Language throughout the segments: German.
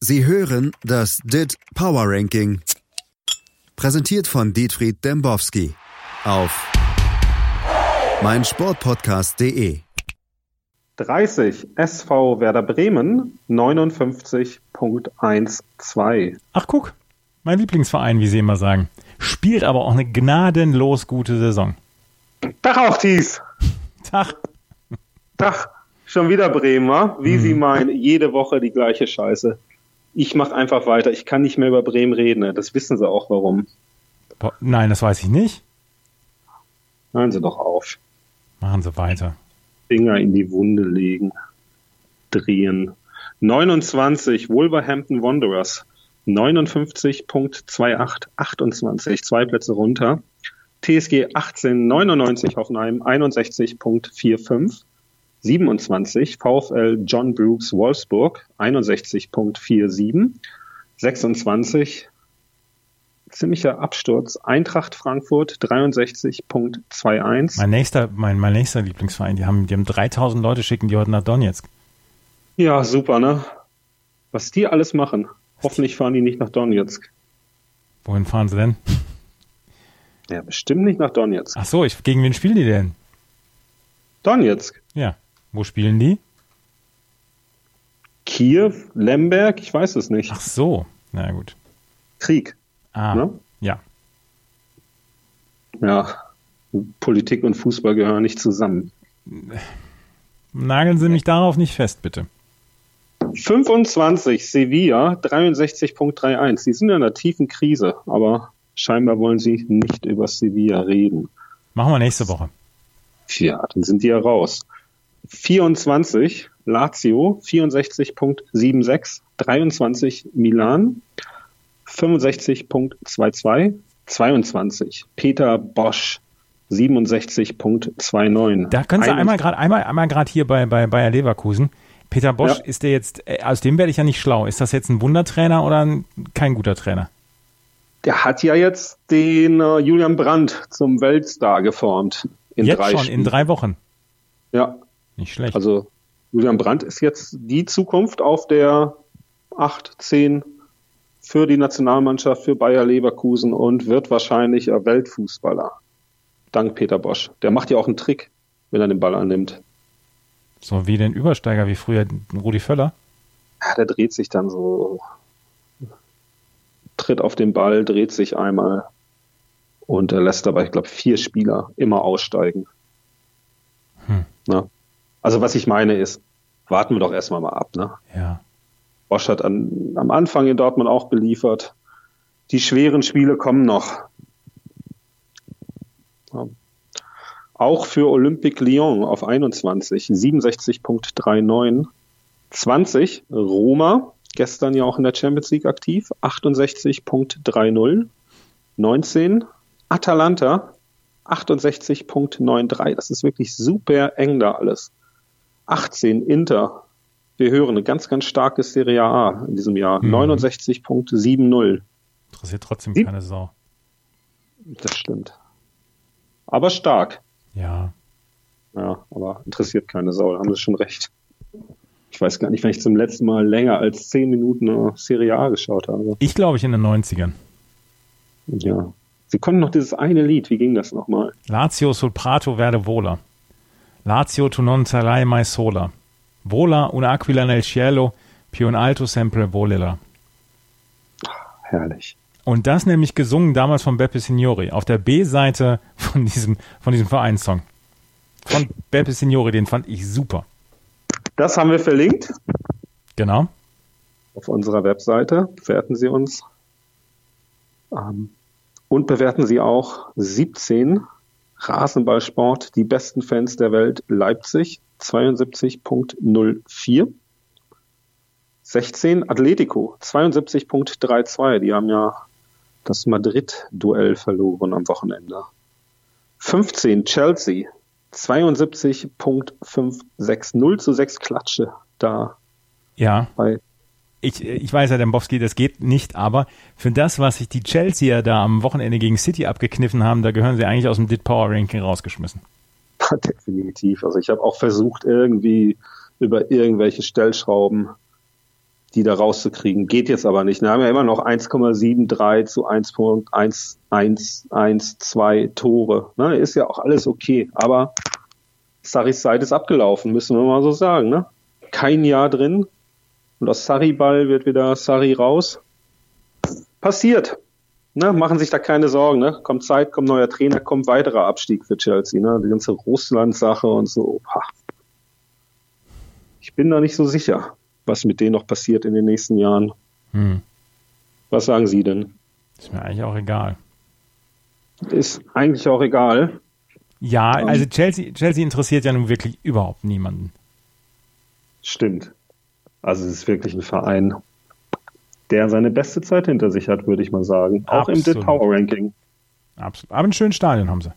Sie hören das DIT Power Ranking. Präsentiert von Dietfried Dembowski auf meinsportpodcast.de. 30 SV Werder Bremen 59.12. Ach guck, mein Lieblingsverein, wie Sie immer sagen. Spielt aber auch eine gnadenlos gute Saison. Tag auch dies. Tag. Tag. Schon wieder Bremen, wa? wie Mhm. Sie meinen, jede Woche die gleiche Scheiße. Ich mach einfach weiter. Ich kann nicht mehr über Bremen reden. ne? Das wissen Sie auch warum. Nein, das weiß ich nicht. Hören Sie doch auf. Machen Sie weiter. Finger in die Wunde legen. Drehen. 29 Wolverhampton Wanderers. 59.28. 28. Zwei Plätze runter. TSG 1899 Hoffenheim 61.45. 27 VfL John Brooks Wolfsburg 61.47. 26 ziemlicher Absturz Eintracht Frankfurt 63.21. Mein nächster, mein, mein nächster Lieblingsverein, die haben, die haben 3000 Leute schicken die heute nach Donetsk. Ja, super, ne? Was die alles machen. Hoffentlich fahren die nicht nach Donetsk. Wohin fahren sie denn? Ja, bestimmt nicht nach Donetsk. Ach so, ich, gegen wen spielen die denn? Donetsk. Ja. Wo spielen die? Kiew, Lemberg, ich weiß es nicht. Ach so. Na gut. Krieg. Ah, Ne? ja. Ja, Politik und Fußball gehören nicht zusammen. Nageln Sie mich darauf nicht fest, bitte. 25 Sevilla 63.31. Die sind in einer tiefen Krise, aber scheinbar wollen sie nicht über Sevilla reden. Machen wir nächste Woche. Ja, dann sind die ja raus. 24 Lazio 64.76. 23 Milan 65.22. 22 Peter Bosch 67.29. Da können Sie Ein- einmal gerade einmal, einmal gerade hier bei, bei Bayer Leverkusen. Peter Bosch, Ja. ist der jetzt, äh, aus dem werde ich ja nicht schlau. Ist das jetzt ein Wundertrainer oder ein, kein guter Trainer? Der hat ja jetzt den äh, Julian Brandt zum Weltstar geformt. In jetzt drei schon, in Spielen. drei Wochen. Ja, Nicht schlecht. also Julian Brandt ist jetzt die Zukunft auf der 8, 10 für die Nationalmannschaft, für Bayer Leverkusen und wird wahrscheinlich ein Weltfußballer. Dank Peter Bosch. Der macht ja auch einen Trick, wenn er den Ball annimmt. so wie den Übersteiger, wie früher Rudi Völler. Ja, der dreht sich dann so, tritt auf den Ball, dreht sich einmal und lässt dabei, ich glaube, vier Spieler immer aussteigen. Hm. Na? Also was ich meine ist, warten wir doch erstmal mal ab. Ne? Ja. Bosch hat an, am Anfang in Dortmund auch beliefert. Die schweren Spiele kommen noch. Ja. Auch für Olympique Lyon auf 21, 67.39. 20, Roma, gestern ja auch in der Champions League aktiv, 68.30. 19, Atalanta, 68.93. Das ist wirklich super eng da alles. 18, Inter, wir hören eine ganz, ganz starke Serie A in diesem Jahr. Mhm. 69.70. Interessiert trotzdem Sieb- keine Sau. Das stimmt. Aber stark. Ja. Ja, aber interessiert keine Sau, da haben sie schon recht. Ich weiß gar nicht, wenn ich zum letzten Mal länger als 10 Minuten eine Serie A geschaut habe. Ich glaube ich in den 90ern. Ja. Sie konnten noch dieses eine Lied, wie ging das nochmal? Lazio sul prato verde vola. Lazio tu non sarai mai sola. Vola un'aquila nel cielo, più in alto sempre volerà. Herrlich. Und das nämlich gesungen damals von Beppe Signori auf der B-Seite von diesem, von diesem Vereinssong. Von Beppe Signori, den fand ich super. Das haben wir verlinkt Genau. auf unserer Webseite. Bewerten Sie uns. Ähm, und bewerten Sie auch 17 Rasenballsport, die besten Fans der Welt, Leipzig 72.04. 16 Atletico 72.32. Die haben ja das Madrid-Duell verloren am Wochenende. 15 Chelsea 72.56. 0 zu 6 Klatsche da Ja. bei Ich, ich weiß ja, Dembowski, das geht nicht, aber für das, was sich die Chelseaer da am Wochenende gegen City abgekniffen haben, da gehören sie eigentlich aus dem Dit Power Ranking rausgeschmissen. Definitiv. Also ich habe auch versucht, irgendwie über irgendwelche Stellschrauben die da rauszukriegen. Geht jetzt aber nicht. Wir haben ja immer noch 1,73 zu 1.1112 Tore. Ne? Ist ja auch alles okay. Aber Saris Zeit ist abgelaufen, müssen wir mal so sagen. Ne? Kein Jahr drin. Und aus Sarri-Ball wird wieder Sarri raus. Passiert. Ne? Machen sich da keine Sorgen. Ne? Kommt Zeit, kommt neuer Trainer, kommt weiterer Abstieg für Chelsea. Ne? Die ganze Russland-Sache und so. Ich bin da nicht so sicher was mit denen noch passiert in den nächsten Jahren. Hm. Was sagen Sie denn? Ist mir eigentlich auch egal. Ist eigentlich auch egal. Ja, also Chelsea, Chelsea interessiert ja nun wirklich überhaupt niemanden. Stimmt. Also es ist wirklich ein Verein, der seine beste Zeit hinter sich hat, würde ich mal sagen. Auch Absolut. im Dit Power Ranking. Absolut. Aber ein schönes Stadion haben sie.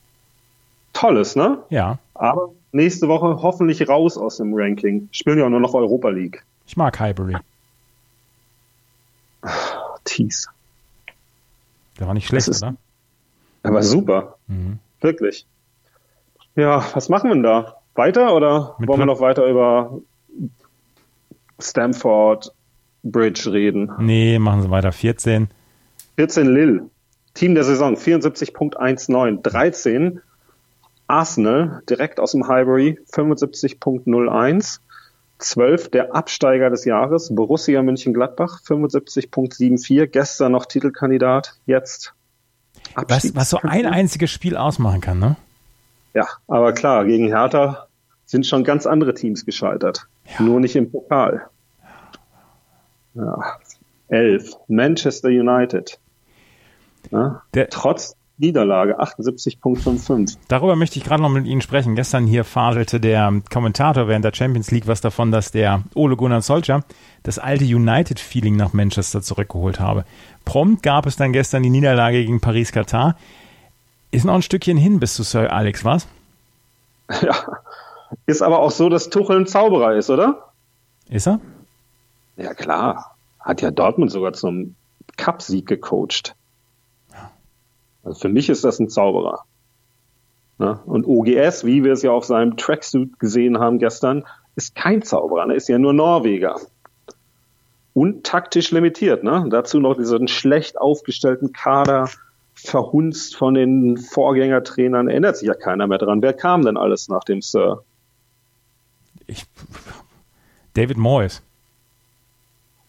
Tolles, ne? Ja. Aber nächste Woche hoffentlich raus aus dem Ranking. Spielen ja auch nur noch Europa League. Ich mag Highbury. Tease. Der war nicht schlecht, ist, oder? Er war super. Mhm. Wirklich. Ja, was machen wir denn da? Weiter oder Mit wollen wir noch weiter über Stamford Bridge reden? Nee, machen Sie weiter. 14. 14 Lille. Team der Saison 74.19. 13 Arsenal direkt aus dem Highbury 75.01. 12 der Absteiger des Jahres, Borussia München-Gladbach, 75.74, gestern noch Titelkandidat, jetzt was, was so ein einziges Spiel ausmachen kann, ne? Ja, aber klar, gegen Hertha sind schon ganz andere Teams gescheitert. Ja. Nur nicht im Pokal. Ja. 11. Manchester United. Ja, der, trotz Niederlage 78.55. Darüber möchte ich gerade noch mit Ihnen sprechen. Gestern hier fadelte der Kommentator während der Champions League was davon, dass der Ole Gunnar Solskjaer das alte United-Feeling nach Manchester zurückgeholt habe. Prompt gab es dann gestern die Niederlage gegen Paris-Katar. Ist noch ein Stückchen hin bis zu Sir Alex, was? Ja, ist aber auch so, dass Tuchel ein Zauberer ist, oder? Ist er? Ja, klar. Hat ja Dortmund sogar zum Cup-Sieg gecoacht. Also für mich ist das ein Zauberer. Ne? Und OGS, wie wir es ja auf seinem Tracksuit gesehen haben gestern, ist kein Zauberer, ne? ist ja nur Norweger. Und taktisch limitiert. Ne? Dazu noch diesen schlecht aufgestellten Kader, verhunzt von den Vorgängertrainern, erinnert sich ja keiner mehr dran. Wer kam denn alles nach dem Sir? Ich, David Moyes.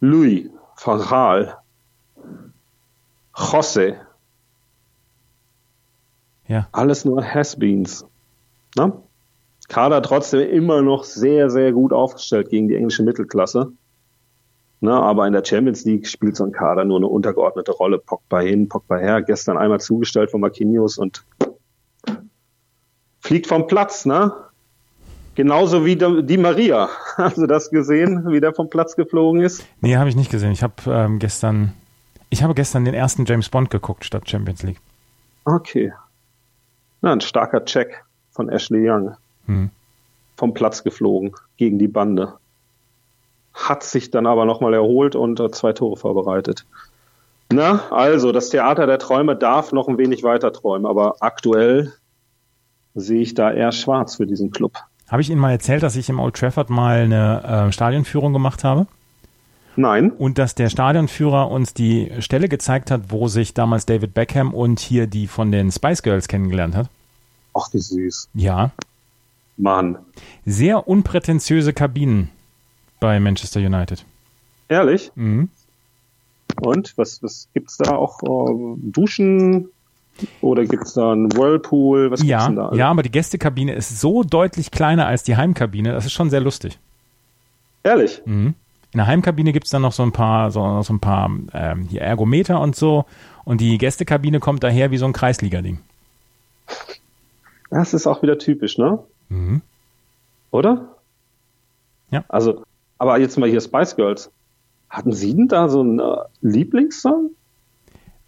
Louis van Gaal. José. Ja. Alles nur Has-Beens. Ne? Kader trotzdem immer noch sehr, sehr gut aufgestellt gegen die englische Mittelklasse. Ne, aber in der Champions League spielt so ein Kader nur eine untergeordnete Rolle. Pogba hin, Pogba her. Gestern einmal zugestellt von Marquinhos und fliegt vom Platz, ne? Genauso wie die Maria. Hast du das gesehen, wie der vom Platz geflogen ist? Nee, habe ich nicht gesehen. Ich habe ähm, gestern, ich habe gestern den ersten James Bond geguckt statt Champions League. Okay. Na, ein starker Check von Ashley Young. Hm. Vom Platz geflogen gegen die Bande. Hat sich dann aber nochmal erholt und äh, zwei Tore vorbereitet. Na, also, das Theater der Träume darf noch ein wenig weiter träumen, aber aktuell sehe ich da eher schwarz für diesen Club. Habe ich Ihnen mal erzählt, dass ich im Old Trafford mal eine äh, Stadionführung gemacht habe? Nein. Und dass der Stadionführer uns die Stelle gezeigt hat, wo sich damals David Beckham und hier die von den Spice Girls kennengelernt hat. Ach, wie süß. Ja. Mann. Sehr unprätentiöse Kabinen bei Manchester United. Ehrlich? Mhm. Und was, was gibt es da auch? Uh, Duschen? Oder gibt es da einen Whirlpool? Was ja, denn da? Ja, aber die Gästekabine ist so deutlich kleiner als die Heimkabine. Das ist schon sehr lustig. Ehrlich? Mhm. In der Heimkabine gibt es dann noch so ein paar, so, so ein paar ähm, hier Ergometer und so. Und die Gästekabine kommt daher wie so ein Kreisliga-Ding. Das ist auch wieder typisch, ne? Mhm. Oder? Ja. Also, aber jetzt mal hier Spice Girls. Hatten Sie denn da so einen äh, Lieblingssong?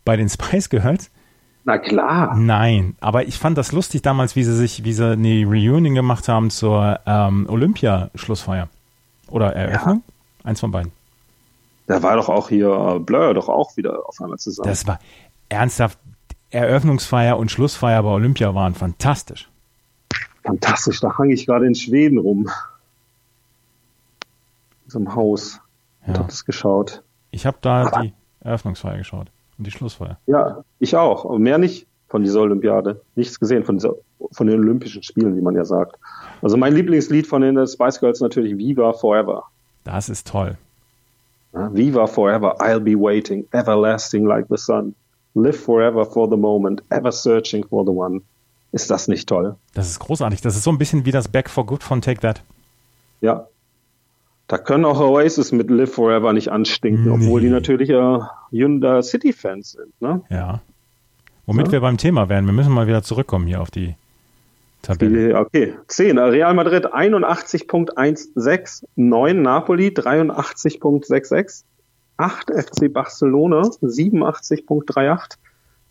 Bei den Spice Girls? Na klar. Nein, aber ich fand das lustig damals, wie sie sich, wie sie eine Reunion gemacht haben zur ähm, Olympia-Schlussfeier. Oder Eröffnung? Ja. Eins von beiden. Da war doch auch hier Blur doch auch wieder auf einmal zusammen. Das war ernsthaft. Eröffnungsfeier und Schlussfeier bei Olympia waren fantastisch. Fantastisch, da hang ich gerade in Schweden rum. In so einem Haus. ja. und habe es geschaut. Ich habe da Aber die Eröffnungsfeier geschaut die Schlussfeier. Ja, ich auch, aber mehr nicht von dieser Olympiade. Nichts gesehen von, dieser, von den Olympischen Spielen, wie man ja sagt. Also mein Lieblingslied von den Spice Girls natürlich Viva Forever. Das ist toll. Viva forever, I'll be waiting, everlasting like the sun. Live forever for the moment, ever searching for the one. Ist das nicht toll? Das ist großartig. Das ist so ein bisschen wie das Back for Good von Take That. Ja. Da können auch Oasis mit Live Forever nicht anstinken, nee. obwohl die natürlich äh, Hyundai City-Fans sind. Ne? Ja. Womit ja? wir beim Thema wären. Wir müssen mal wieder zurückkommen hier auf die Tabelle. Okay, 10. Real Madrid 81.16, 9 Napoli 83.66, 8 FC Barcelona 87.38,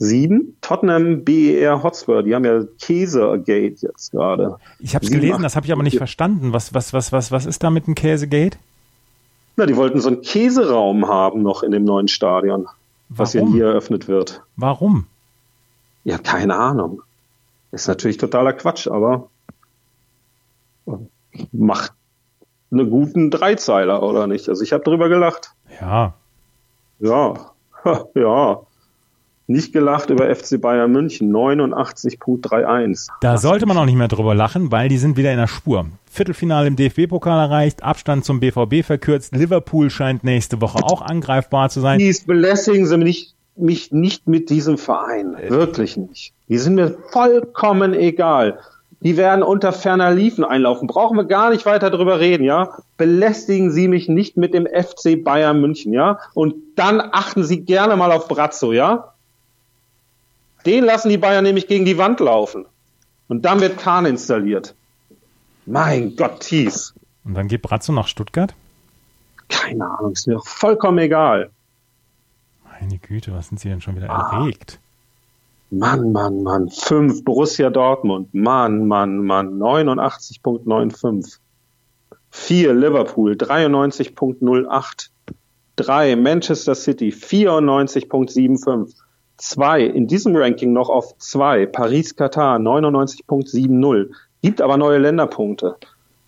7 Tottenham BER Hotspur, die haben ja Käsegate jetzt gerade. Ich habe es gelesen, das habe ich aber nicht verstanden. Was, was, was, was, was ist da mit dem Käsegate? Na, die wollten so einen Käseraum haben noch in dem neuen Stadion, Warum? was ja hier eröffnet wird. Warum? Ja, keine Ahnung. Ist natürlich totaler Quatsch, aber macht einen guten Dreizeiler, oder nicht? Also ich habe drüber gelacht. Ja. Ja, ja. Nicht gelacht über FC Bayern München, 89.31. Da sollte man auch nicht mehr drüber lachen, weil die sind wieder in der Spur. Viertelfinale im DFB-Pokal erreicht, Abstand zum BVB verkürzt, Liverpool scheint nächste Woche auch angreifbar zu sein. Dies belästigen Sie mich mich nicht mit diesem Verein. Wirklich nicht. Die sind mir vollkommen egal. Die werden unter ferner Liefen einlaufen. Brauchen wir gar nicht weiter drüber reden, ja? Belästigen Sie mich nicht mit dem FC Bayern München, ja? Und dann achten Sie gerne mal auf Brazzo, ja? Den lassen die Bayern nämlich gegen die Wand laufen. Und dann wird Kahn installiert. Mein Gott, Thies. Und dann geht Brazzo nach Stuttgart? Keine Ahnung, ist mir vollkommen egal. Meine Güte, was sind Sie denn schon wieder ah. erregt? Mann, Mann, Mann. 5 Borussia Dortmund. Mann, Mann, Mann. 89.95. 4 Liverpool. 93.08. 3 Manchester City. 94.75. 2 in diesem Ranking noch auf 2 Paris-Katar. 99.70. Gibt aber neue Länderpunkte.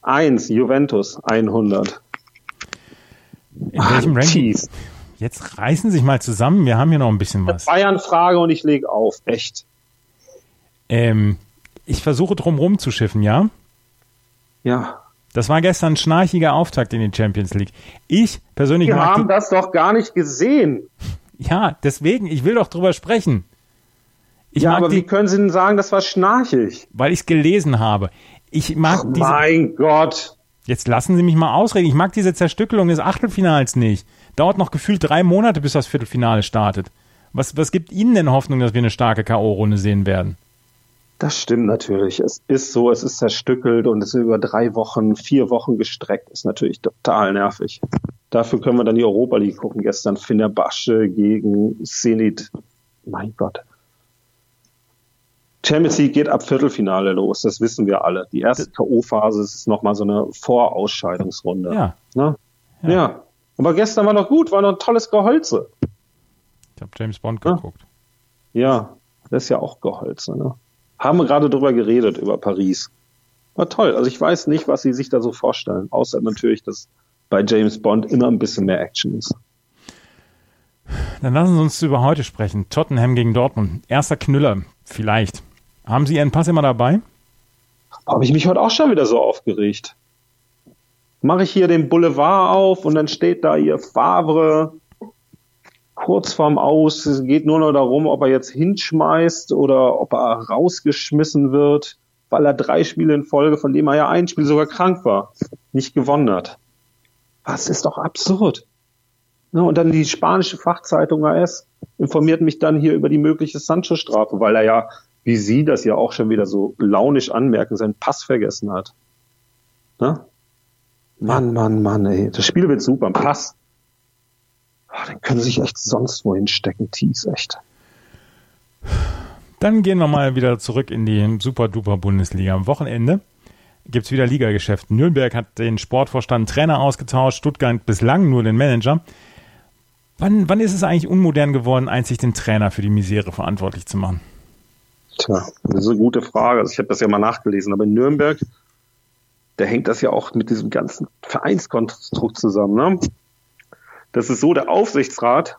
1 Juventus. 100. In welchem Ranking? Jetzt reißen sich mal zusammen, wir haben hier noch ein bisschen was. Bayern-Frage und ich lege auf, echt. Ähm, ich versuche drum zu schiffen, ja? Ja. Das war gestern ein schnarchiger Auftakt in die Champions League. Ich persönlich. Wir haben das doch gar nicht gesehen. Ja, deswegen, ich will doch drüber sprechen. Ich ja, aber die, wie können Sie denn sagen, das war schnarchig? Weil ich es gelesen habe. Ich mag Ach, diese, Mein Gott. Jetzt lassen Sie mich mal ausreden. Ich mag diese Zerstückelung des Achtelfinals nicht. Dauert noch gefühlt drei Monate, bis das Viertelfinale startet. Was, was gibt Ihnen denn Hoffnung, dass wir eine starke K.O.-Runde sehen werden? Das stimmt natürlich. Es ist so, es ist zerstückelt und es ist über drei Wochen, vier Wochen gestreckt. Ist natürlich total nervig. Dafür können wir dann die Europa League gucken. Gestern Fenerbahce gegen Zenit. Mein Gott. Champions League geht ab Viertelfinale los. Das wissen wir alle. Die erste K.O.-Phase ist nochmal so eine Vorausscheidungsrunde. Ja. Ne? ja. ja. Aber gestern war noch gut, war noch ein tolles Geholze. Ich habe James Bond geguckt. Ja, das ist ja auch Geholze. Ne? Haben wir gerade drüber geredet, über Paris. War toll. Also ich weiß nicht, was sie sich da so vorstellen. Außer natürlich, dass bei James Bond immer ein bisschen mehr Action ist. Dann lassen Sie uns über heute sprechen. Tottenham gegen Dortmund. Erster Knüller, vielleicht. Haben Sie Ihren Pass immer dabei? Habe ich mich heute auch schon wieder so aufgeregt mache ich hier den Boulevard auf und dann steht da ihr Favre kurz vorm Aus. Es geht nur noch darum, ob er jetzt hinschmeißt oder ob er rausgeschmissen wird, weil er drei Spiele in Folge, von dem er ja ein Spiel sogar krank war, nicht gewonnen hat. Was ist doch absurd. Ja, und dann die spanische Fachzeitung AS informiert mich dann hier über die mögliche Sancho-Strafe, weil er ja, wie Sie das ja auch schon wieder so launisch anmerken, seinen Pass vergessen hat. Na? Mann, Mann, Mann, ey. Das Spiel wird super. Pass. Oh, den können sie sich echt sonst wohin stecken. Tees, echt. Dann gehen wir mal wieder zurück in die Super-Duper-Bundesliga. Am Wochenende gibt es wieder Ligageschäft. Nürnberg hat den Sportvorstand Trainer ausgetauscht, Stuttgart bislang nur den Manager. Wann, wann ist es eigentlich unmodern geworden, einzig den Trainer für die Misere verantwortlich zu machen? Tja, das ist eine gute Frage. Also ich habe das ja mal nachgelesen, aber in Nürnberg da hängt das ja auch mit diesem ganzen Vereinskonstrukt zusammen. Ne? Das ist so, der Aufsichtsrat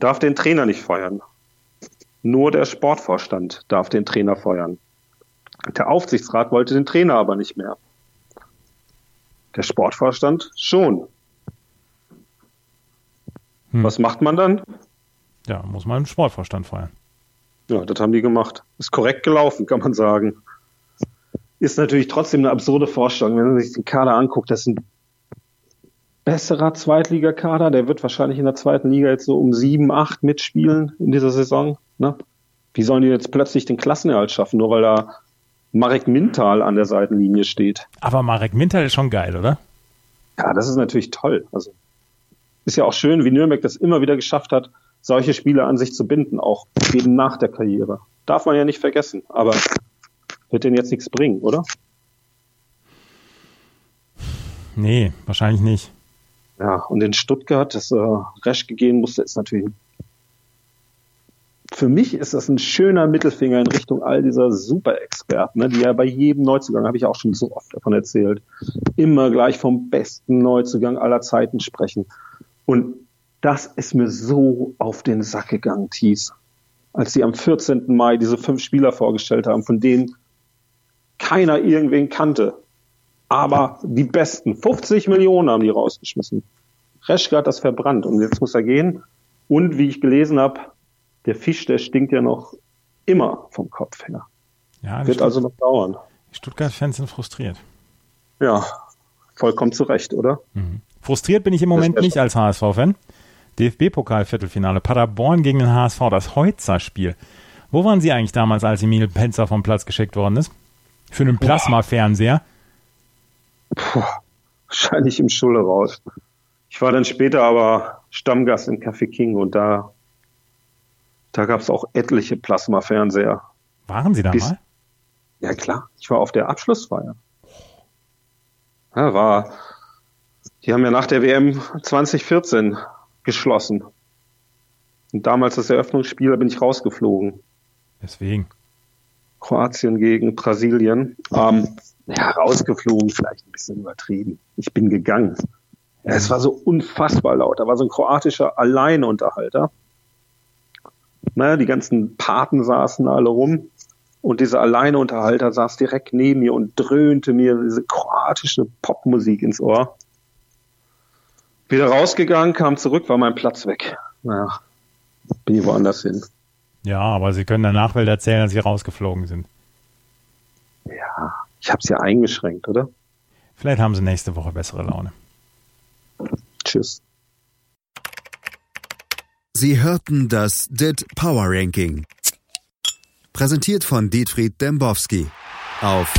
darf den Trainer nicht feuern. Nur der Sportvorstand darf den Trainer feuern. Der Aufsichtsrat wollte den Trainer aber nicht mehr. Der Sportvorstand schon. Hm. Was macht man dann? Ja, muss man den Sportvorstand feuern. Ja, das haben die gemacht. Ist korrekt gelaufen, kann man sagen. Ist natürlich trotzdem eine absurde Vorstellung, wenn man sich den Kader anguckt. Das ein besserer Zweitligakader. Der wird wahrscheinlich in der zweiten Liga jetzt so um sieben, acht mitspielen in dieser Saison. Ne? Wie sollen die jetzt plötzlich den Klassenerhalt schaffen, nur weil da Marek Mintal an der Seitenlinie steht? Aber Marek Mintal ist schon geil, oder? Ja, das ist natürlich toll. Also ist ja auch schön, wie Nürnberg das immer wieder geschafft hat, solche Spieler an sich zu binden, auch eben nach der Karriere. Darf man ja nicht vergessen. Aber wird denen jetzt nichts bringen, oder? Nee, wahrscheinlich nicht. Ja, und in Stuttgart, dass äh, Reschke gehen musste, ist natürlich. Für mich ist das ein schöner Mittelfinger in Richtung all dieser Super-Experten, ne, die ja bei jedem Neuzugang, habe ich auch schon so oft davon erzählt, immer gleich vom besten Neuzugang aller Zeiten sprechen. Und das ist mir so auf den Sack gegangen, Thies. Als sie am 14. Mai diese fünf Spieler vorgestellt haben, von denen keiner irgendwen kannte. Aber die besten, 50 Millionen haben die rausgeschmissen. Reschke hat das verbrannt und jetzt muss er gehen. Und wie ich gelesen habe, der Fisch, der stinkt ja noch immer vom Kopf her. Ja, Wird also noch dauern. Die Stuttgart-Fans sind frustriert. Ja, vollkommen zu Recht, oder? Mhm. Frustriert bin ich im Moment nicht als HSV-Fan. DFB-Pokal-Viertelfinale, Paderborn gegen den HSV, das Heutzer-Spiel. Wo waren Sie eigentlich damals, als Emil Penzer vom Platz geschickt worden ist? Für einen Plasma-Fernseher? Wahrscheinlich im Schulle raus. Ich war dann später aber Stammgast im Café King und da, da gab es auch etliche Plasma-Fernseher. Waren Sie da Bis, mal? Ja klar, ich war auf der Abschlussfeier. Ja, war, die haben ja nach der WM 2014 geschlossen. Und damals das Eröffnungsspiel, da bin ich rausgeflogen. Deswegen. Kroatien gegen Brasilien. Ähm, ja, rausgeflogen, vielleicht ein bisschen übertrieben. Ich bin gegangen. Ja, es war so unfassbar laut. Da war so ein kroatischer Alleinunterhalter. Naja, die ganzen Paten saßen alle rum. Und dieser Alleinunterhalter saß direkt neben mir und dröhnte mir diese kroatische Popmusik ins Ohr. Wieder rausgegangen, kam zurück, war mein Platz weg. Naja, bin ich woanders hin. Ja, aber Sie können danach Nachwelt erzählen, dass Sie rausgeflogen sind. Ja, ich habe es ja eingeschränkt, oder? Vielleicht haben Sie nächste Woche bessere Laune. Tschüss. Sie hörten das DIT Power Ranking. Präsentiert von Dietfried Dembowski auf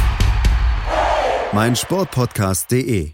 meinsportpodcast.de.